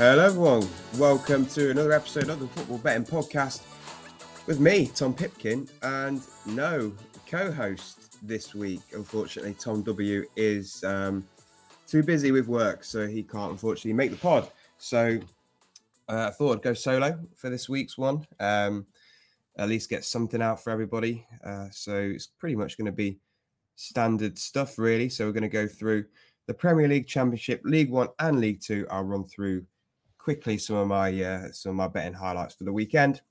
Hello, everyone. Welcome to another episode of the Football Betting Podcast with me, Tom Pipkin, and no co host this week. Unfortunately, Tom W is um, too busy with work, so he can't unfortunately make the pod. So uh, I thought I'd go solo for this week's one. Um, at least get something out for everybody. Uh, so it's pretty much going to be standard stuff, really. So we're going to go through the Premier League, Championship, League One, and League Two. I'll run through quickly some of my uh, some of my betting highlights for the weekend.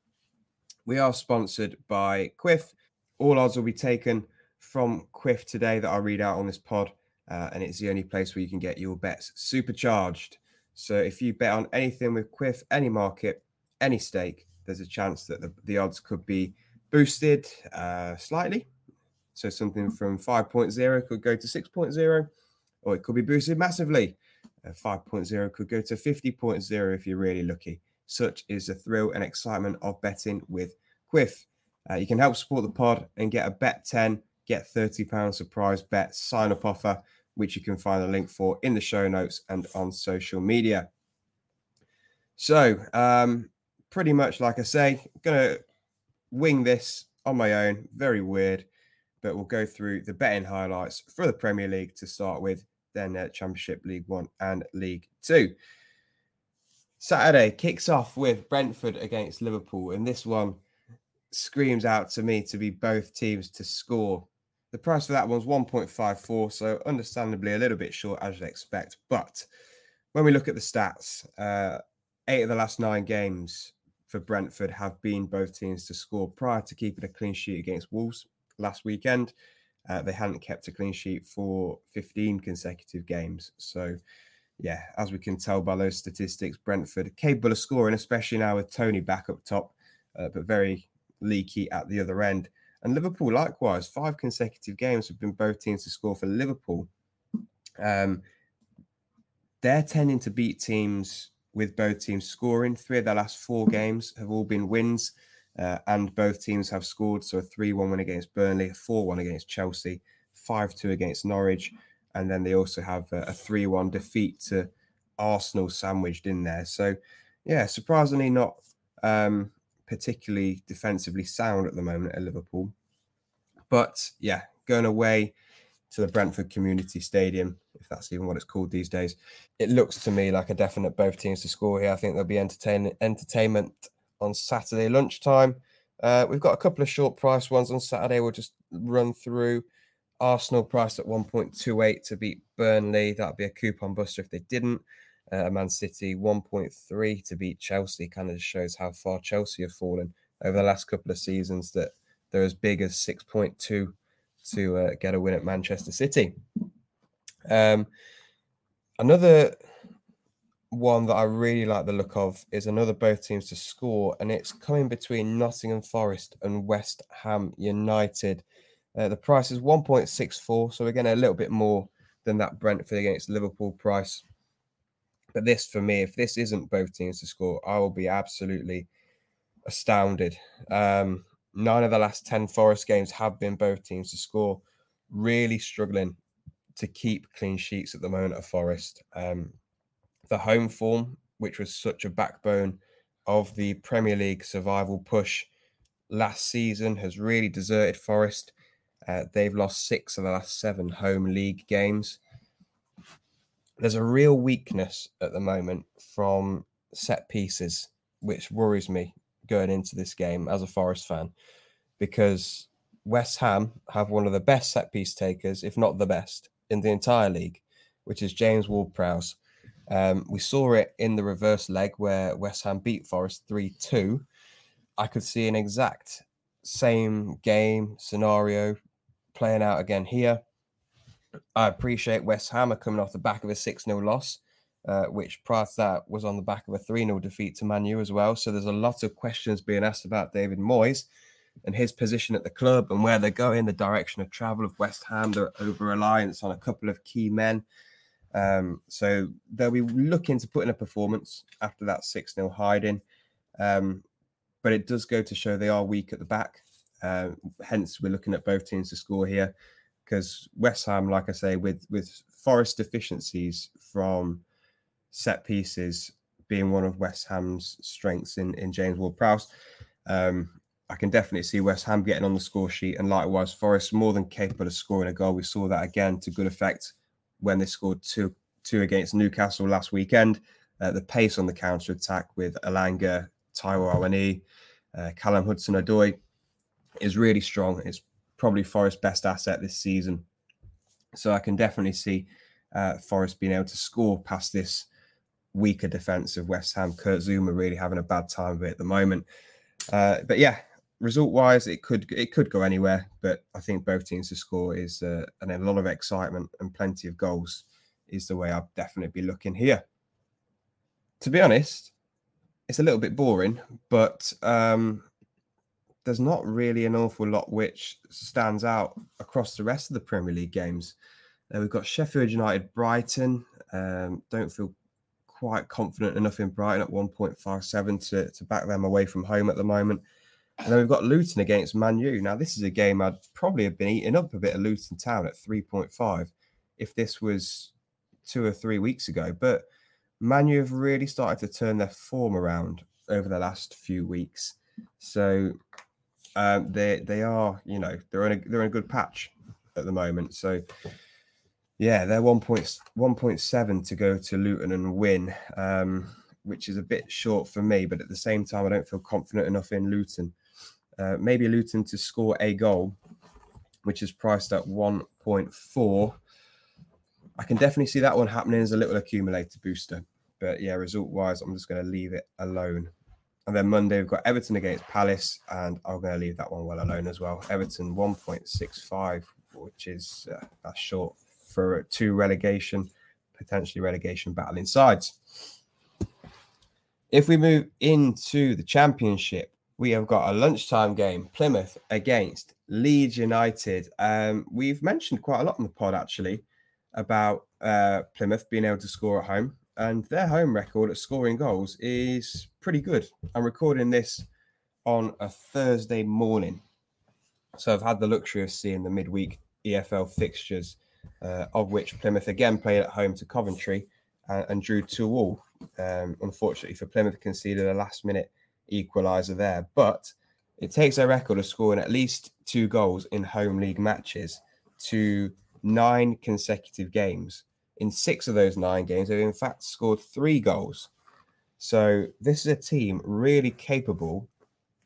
We are sponsored by Kwiff. All odds will be taken from Kwiff today that I'll read out on this pod, uh, and it's the only place where you can get your bets supercharged. So if you bet on anything with Kwiff, any market, any stake, there's a chance that the, the odds could be boosted uh, slightly. So something from 5.0 could go to 6.0, or it could be boosted massively. Uh, 5.0 could go to 50.0 if you're really lucky. Such is the thrill and excitement of betting with Kwiff. Uh, you can help support the pod and get a bet 10, get £30 surprise bet sign up offer, which you can find a link for in the show notes and on social media. So, um, pretty much like I say, gonna wing this on my own. Very weird, but we'll go through the betting highlights for the Premier League to start with, then uh, Championship League One and League Two. Saturday kicks off with Brentford against Liverpool, and this one screams out to me to be both teams to score. The price for that one's 1.54, so understandably a little bit short as you'd expect. But when we look at the stats, uh, eight of the last nine games for Brentford have been both teams to score prior to keeping a clean sheet against Wolves last weekend. Uh, they hadn't kept a clean sheet for 15 consecutive games. So, yeah, as we can tell by those statistics, Brentford capable of scoring, especially now with Toney back up top, uh, but very leaky at the other end. And Liverpool, likewise, five consecutive games have been both teams to score for Liverpool. Um, they're tending to beat teams with both teams scoring. Three of their last four games have all been wins, uh, and both teams have scored. So a 3 1 win against Burnley, a 4 1 against Chelsea, 5 2 against Norwich, and then they also have a 3 1 defeat to Arsenal sandwiched in there. So, yeah, surprisingly not um, particularly defensively sound at the moment at Liverpool. But yeah, going away to the Brentford Community Stadium, if that's even what it's called these days. It looks to me like a definite both teams to score here. I think there'll be entertain- entertainment on Saturday lunchtime. Uh, we've got a couple of short price ones on Saturday. We'll just run through. Arsenal priced at 1.28 to beat Burnley. That'd be a coupon buster if they didn't. Uh, Man City 1.3 to beat Chelsea kind of shows how far Chelsea have fallen over the last couple of seasons. That they're as big as 6.2 to uh, get a win at Manchester City. Um, another one that I really like the look of is another both teams to score, and it's coming between Nottingham Forest and West Ham United. Uh, the price is 1.64, so again a little bit more than that Brentford against Liverpool price. But this, for me, if this isn't both teams to score, I will be absolutely astounded. Um, nine of the last 10 Forest games have been both teams to score. Really struggling to keep clean sheets at the moment at Forest. Um, the home form, which was such a backbone of the Premier League survival push last season, has really deserted Forest. Uh, they've lost six of the last seven home league games. There's a real weakness at the moment from set pieces, which worries me going into this game as a Forest fan because West Ham have one of the best set piece takers, if not the best, in the entire league, which is James Ward Prowse. Um, we saw it in the reverse leg where West Ham beat Forest 3 2. I could see an exact same game scenario playing out again here. I appreciate West Ham are coming off the back of a 6 0 loss uh, which prior to that was on the back of a 3 0 defeat to Manu as well. So there's a lot of questions being asked about David Moyes and his position at the club and where they're going, the direction of travel of West Ham, the over reliance on a couple of key men. Um, so they'll be looking to put in a performance after that 6 0 hiding. Um, but it does go to show they are weak at the back. Uh, hence, we're looking at both teams to score here because West Ham, like I say, with with Forest deficiencies from set pieces, being one of West Ham's strengths in, in James Ward Prowse. Um, I can definitely see West Ham getting on the score sheet, and likewise, Forest more than capable of scoring a goal. We saw that again to good effect when they scored two two against Newcastle last weekend. Uh, the pace on the counter attack with Elanga, Taiwo Awoniyi, uh, Callum Hudson Odoi is really strong. It's probably Forest's best asset this season. So I can definitely see uh, Forest being able to score past this weaker defence of West Ham. Kurt Zouma really having a bad time of it at the moment. Uh, but yeah, result wise, it could it could go anywhere. But I think both teams to score is uh, and a lot of excitement and plenty of goals is the way I'll definitely be looking here. To be honest, it's a little bit boring, but um, there's not really an awful lot which stands out across the rest of the Premier League games. Uh, we've got Sheffield United, Brighton. Um, don't feel quite confident enough in Brighton at 1.57 to, to back them away from home at the moment. And then we've got Luton against Man U. Now, this is a game I'd probably have been eating up a bit of Luton Town at 3.5 if this was two or three weeks ago. But Man U have really started to turn their form around over the last few weeks. So um, they they are, you know, they're in a they're in a good patch at the moment. So yeah, they're one point one point seven to go to Luton and win, um, which is a bit short for me. But at the same time, I don't feel confident enough in Luton. Uh, maybe Luton to score a goal, which is priced at one point four. I can definitely see that one happening as a little accumulator booster. But yeah, result wise, I'm just going to leave it alone. And then Monday, we've got Everton against Palace, and I'm going to leave that one well alone as well. Everton 1.65, which is uh, that's short for two relegation, potentially relegation battling sides. If we move into the championship, we have got a lunchtime game Plymouth against Leeds United. Um, we've mentioned quite a lot on the pod actually about uh, Plymouth being able to score at home, and their home record at scoring goals is pretty good. I'm recording this on a Thursday morning, so I've had the luxury of seeing the midweek EFL fixtures, uh, of which Plymouth again played at home to Coventry and, and drew two all. Um, unfortunately for Plymouth, conceded a last minute equaliser there, but it takes a record of scoring at least two goals in home league matches to nine consecutive games. In six of those nine games, they've in fact scored three goals. So this is a team really capable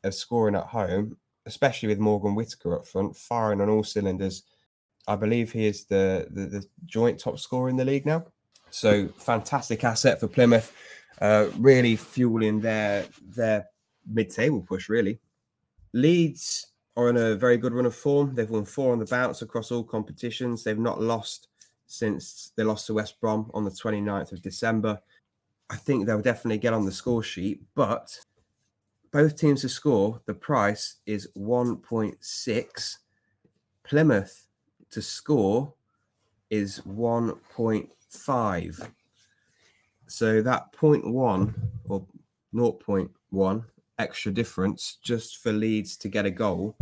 of scoring at home, especially with Morgan Whittaker up front, firing on all cylinders. I believe he is the, the, the joint top scorer in the league now. So fantastic asset for Plymouth, uh, really fueling their their mid-table push. Really, Leeds are in a very good run of form. They've won four on the bounce across all competitions. They've not lost since they lost to West Brom on the 29th of December. I think they'll definitely get on the score sheet, but both teams to score, the price is 1.6. Plymouth to score is 1.5. So that 0.1 or 0.1 extra difference just for Leeds to get a goal.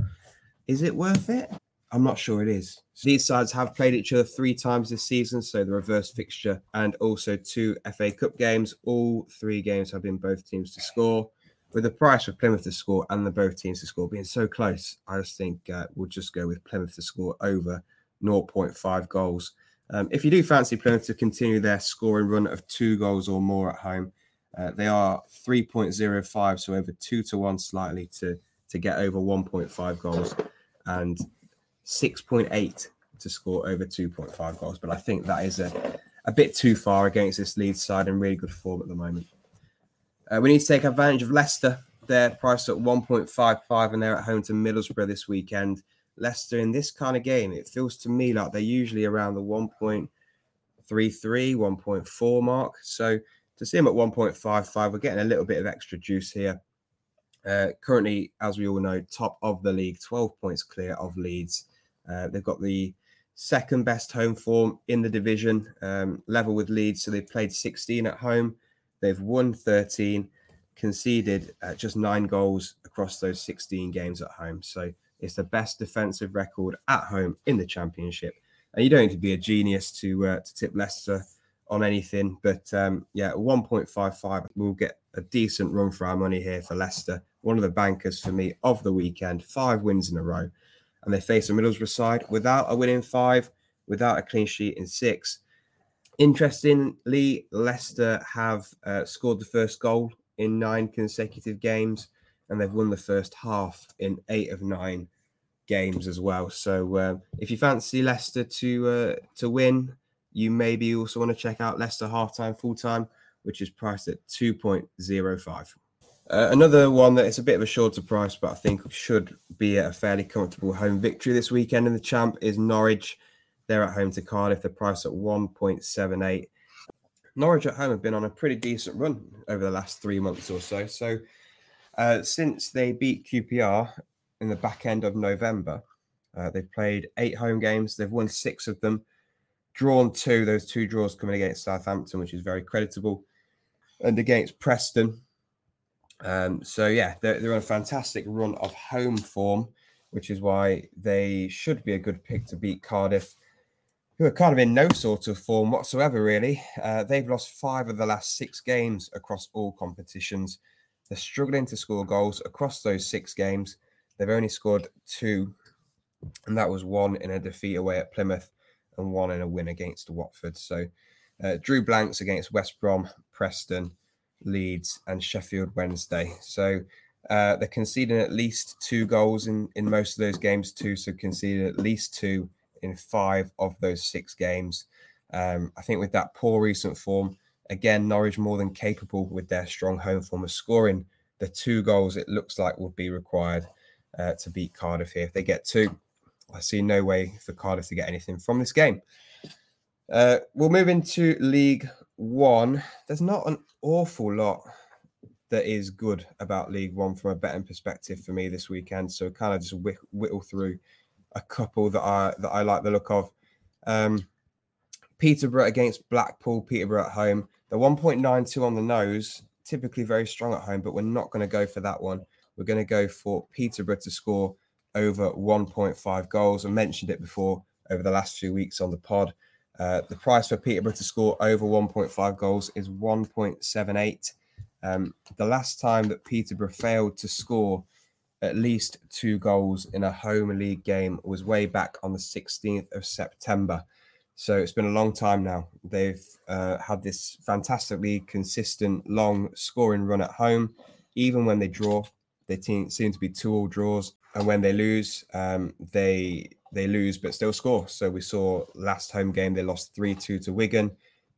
Is it worth it? I'm not sure it is. These sides have played each other three times this season, so the reverse fixture and also two FA Cup games. All three games have been both teams to score. With the price for Plymouth to score and the both teams to score being so close, I just think uh, we'll just go with Plymouth to score over 0.5 goals. Um, if you do fancy Plymouth to continue their scoring run of two goals or more at home, uh, they are 3.05, so over two to one slightly to, to get over 1.5 goals and 6.8 to score over 2.5 goals. But I think that is a, a bit too far against this Leeds side in really good form at the moment. Uh, we need to take advantage of Leicester. They're priced at 1.55 and they're at home to Middlesbrough this weekend. Leicester in this kind of game, it feels to me like they're usually around the 1.33, 1.4 mark. So to see them at 1.55, we're getting a little bit of extra juice here. Uh, currently, as we all know, top of the league, 12 points clear of Leeds. Uh, they've got the second best home form in the division, um, level with Leeds. So they've played 16 at home. They've won 13, conceded uh, just nine goals across those 16 games at home. So it's the best defensive record at home in the championship. And you don't need to be a genius to uh, to tip Leicester on anything, but um, yeah, 1.55. We'll get a decent run for our money here for Leicester. One of the bankers for me of the weekend, five wins in a row. And they face a Middlesbrough side without a win in five, without a clean sheet in six. Interestingly, Leicester have uh, scored the first goal in nine consecutive games, and they've won the first half in eight of nine games as well. So uh, if you fancy Leicester to uh, to win, you maybe also want to check out Leicester half time, full time, which is priced at 2.05. Uh, another one that is a bit of a shorter price, but I think should be a fairly comfortable home victory this weekend in the champ is Norwich. They're at home to Cardiff. The price at 1.78. Norwich at home have been on a pretty decent run over the last three months or so. So uh, since they beat QPR in the back end of November, uh, they've played eight home games. They've won six of them drawn two, those two draws coming against Southampton, which is very creditable, and against Preston. Um, so yeah, they're, they're on a fantastic run of home form, which is why they should be a good pick to beat Cardiff, who are kind of in no sort of form whatsoever. Really, uh, they've lost five of the last six games across all competitions. They're struggling to score goals across those six games. They've only scored two, and that was one in a defeat away at Plymouth and one in a win against Watford. So uh, drew blanks against West Brom, Preston, Leeds, and Sheffield Wednesday. So uh, they're conceding at least two goals in, in most of those games too. So conceded at least two in five of those six games. Um, I think with that poor recent form, again, Norwich more than capable with their strong home form of scoring the two goals it looks like would be required uh, to beat Cardiff here. If they get two, I see no way for Cardiff to get anything from this game. Uh, we'll move into League One. There's not an awful lot that is good about League One from a betting perspective for me this weekend. So kind of just whittle through a couple that I that I like the look of. Um, Peterborough against Blackpool. Peterborough at home. The 1.92 on the nose, typically very strong at home, but we're not going to go for that one. We're going to go for Peterborough to score over 1.5 goals. I mentioned it before over the last few weeks on the pod. Uh, the price for Peterborough to score over 1.5 goals is 1.78. Um, the last time that Peterborough failed to score at least two goals in a home league game was way back on the 16th of September. So it's been a long time now. They've uh, had this fantastically consistent, long scoring run at home. Even when they draw, they seem to be two all draws and when they lose, um, they they lose but still score. So we saw last home game they lost three two to Wigan.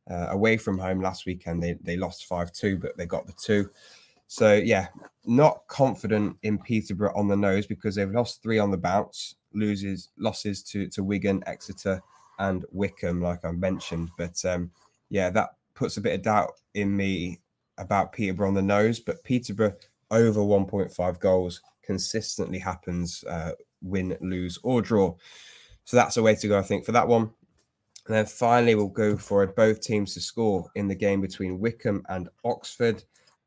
Uh, away from home last weekend they they lost five two, but they got the two. So yeah, not confident in Peterborough on the nose because they've lost three on the bounce, loses losses to to Wigan, Exeter, and Wycombe, like I mentioned. But um, yeah, that puts a bit of doubt in me about Peterborough on the nose. But Peterborough over 1.5 goals consistently happens uh, win, lose, or draw. So that's a way to go, I think, for that one. And then finally, we'll go for both teams to score in the game between Wycombe and Oxford.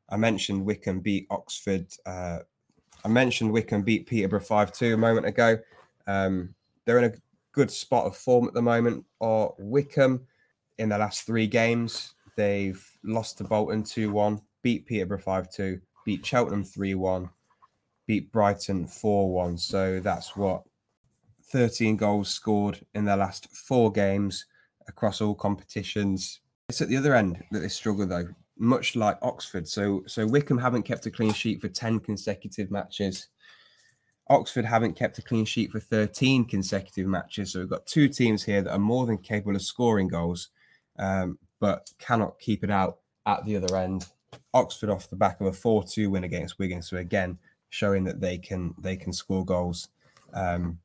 I mentioned Wycombe beat Oxford. Uh, I mentioned Wycombe beat Peterborough 5 2 a moment ago. Um, they're in a good spot of form at the moment. Or Wycombe in the last three games, they've lost to Bolton 2 1, beat Peterborough 5 2, beat Cheltenham 3 1, beat Brighton 4 1. So that's what 13 goals scored in their last four games across all competitions. It's at the other end that they struggle, though, much like Oxford. So, so Wycombe haven't kept a clean sheet for 10 consecutive matches. Oxford haven't kept a clean sheet for 13 consecutive matches. So we've got two teams here that are more than capable of scoring goals, um, but cannot keep it out at the other end. Oxford off the back of a 4 2 win against Wigan. So again, showing that they can they can score goals. Um,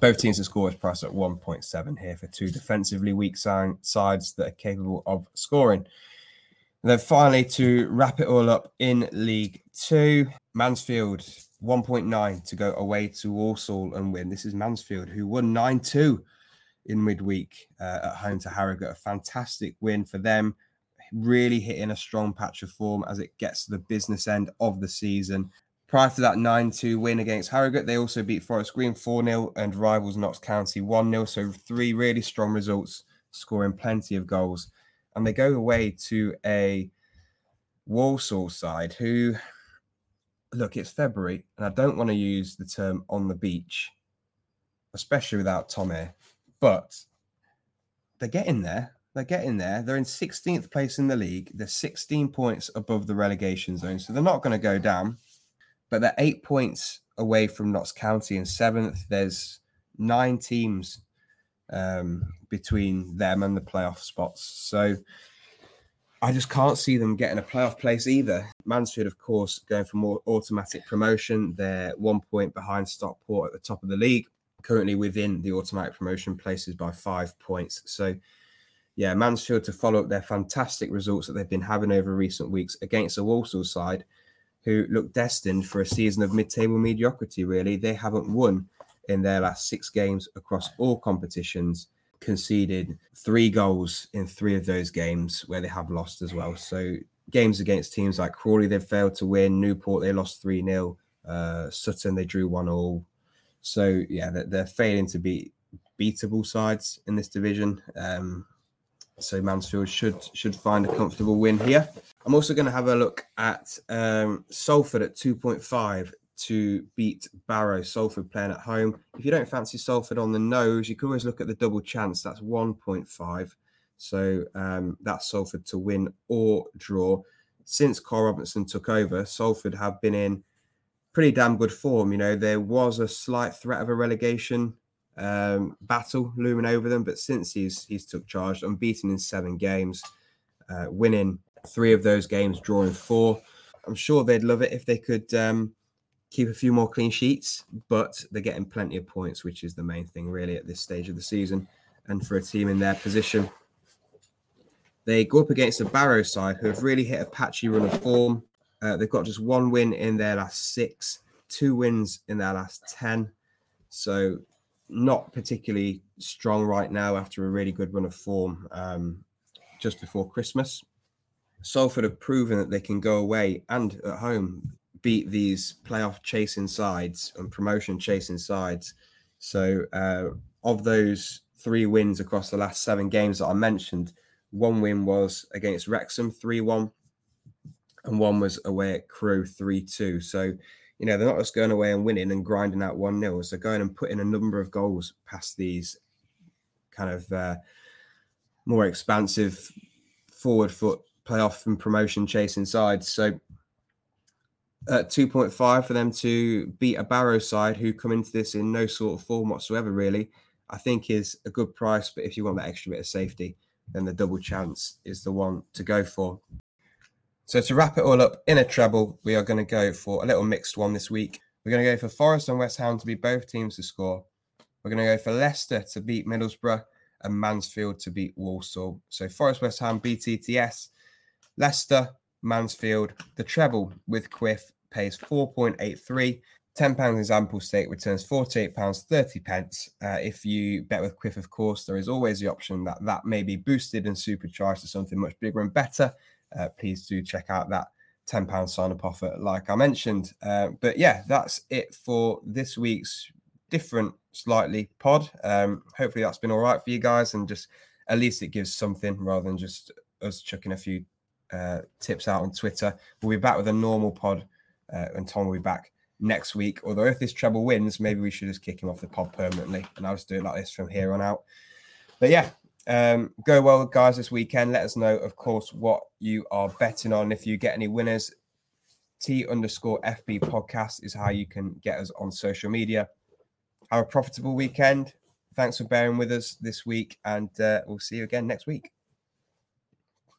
both teams have scored price at 1.7 here for two defensively weak sides that are capable of scoring. And then finally, to wrap it all up in League Two, Mansfield 1.9 to go away to Walsall and win. This is Mansfield who won 9 2 in midweek uh, at home to Harrogate. A fantastic win for them. Really hitting a strong patch of form as it gets to the business end of the season. Prior to that 9 2 win against Harrogate, they also beat Forest Green 4 0 and rivals Notts County 1 0. So, three really strong results, scoring plenty of goals. and they go away to a Walsall side who, look, it's February, and I don't want to use the term on the beach, especially without Tom here, but they're getting there. They're getting there. They're in 16th place in the league. They're 16 points above the relegation zone, so they're not going to go down, but they're eight points away from Notts County in seventh. There's nine teams um, between them and the playoff spots. So I just can't see them getting a playoff place either. Mansfield, of course, going for more automatic promotion. They're one point behind Stockport at the top of the league, currently within the automatic promotion places by five points. So, yeah, Mansfield to follow up their fantastic results that they've been having over recent weeks against the Walsall side, who look destined for a season of mid table mediocrity, really. They haven't won in their last six games across all competitions, conceded three goals in three of those games where they have lost as well. So games against teams like Crawley, they've failed to win. Newport, they lost 3 0. Uh, Sutton, they drew 1 all. So, yeah, they're, they're, failing to be beatable sides in this division. Um, so Mansfield should should find a comfortable win here. I'm also going to have a look at um, Salford at 2.5 to beat Barrow. Salford playing at home. If you don't fancy Salford on the nose, you can always look at the double chance. That's 1.5. So um, that's Salford to win or draw. Since Karl Robinson took over, Salford have been in pretty damn good form. You know, there was a slight threat of a relegation um, battle looming over them, but since he's he's took charge, unbeaten in seven games, uh, winning three of those games, drawing four. I'm sure they'd love it if they could um, keep a few more clean sheets, but they're getting plenty of points, which is the main thing really at this stage of the season. And for a team in their position, they go up against a Barrow side who have really hit a patchy run of form. Uh, they've got just one win in their last six, two wins in their last 10. So, not particularly strong right now after a really good run of form um, just before Christmas. Salford have proven that they can go away and at home beat these playoff chasing sides and promotion chasing sides. So, uh, of those three wins across the last seven games that I mentioned, one win was against Wrexham 3 1, and one was away at Crewe 3 2. So, you know, they're not just going away and winning and grinding out 1 0. They're going and putting a number of goals past these kind of uh, more expansive forward foot playoff and promotion chasing sides. So, at 2.5 for them to beat a Barrow side who come into this in no sort of form whatsoever, really, I think is a good price. But if you want that extra bit of safety, then the double chance is the one to go for. So to wrap it all up in a treble, we are going to go for a little mixed one this week. We're going to go for Forest and West Ham to be both teams to score. We're going to go for Leicester to beat Middlesbrough and Mansfield to beat Walsall. So Forest West Ham BTTS, Leicester Mansfield, the treble with Kwiff pays 4.83. £10 example stake returns £48.30. pence. Uh, if you bet with Kwiff, of course, there is always the option that that may be boosted and supercharged to something much bigger and better. Uh, please do check out that £10 sign up offer, like I mentioned. Uh, but yeah, that's it for this week's different, slightly pod. Um, hopefully, that's been all right for you guys, and just at least it gives something rather than just us chucking a few uh, tips out on Twitter. We'll be back with a normal pod, uh, and Tom will be back next week. Although if this treble wins, maybe we should just kick him off the pod permanently, and I'll just do it like this from here on out. But yeah, um, go well, guys, this weekend. Let us know, of course, what you are betting on. If you get any winners, T underscore FB podcast is how you can get us on social media. Have a profitable weekend. Thanks for bearing with us this week, and uh, we'll see you again next week.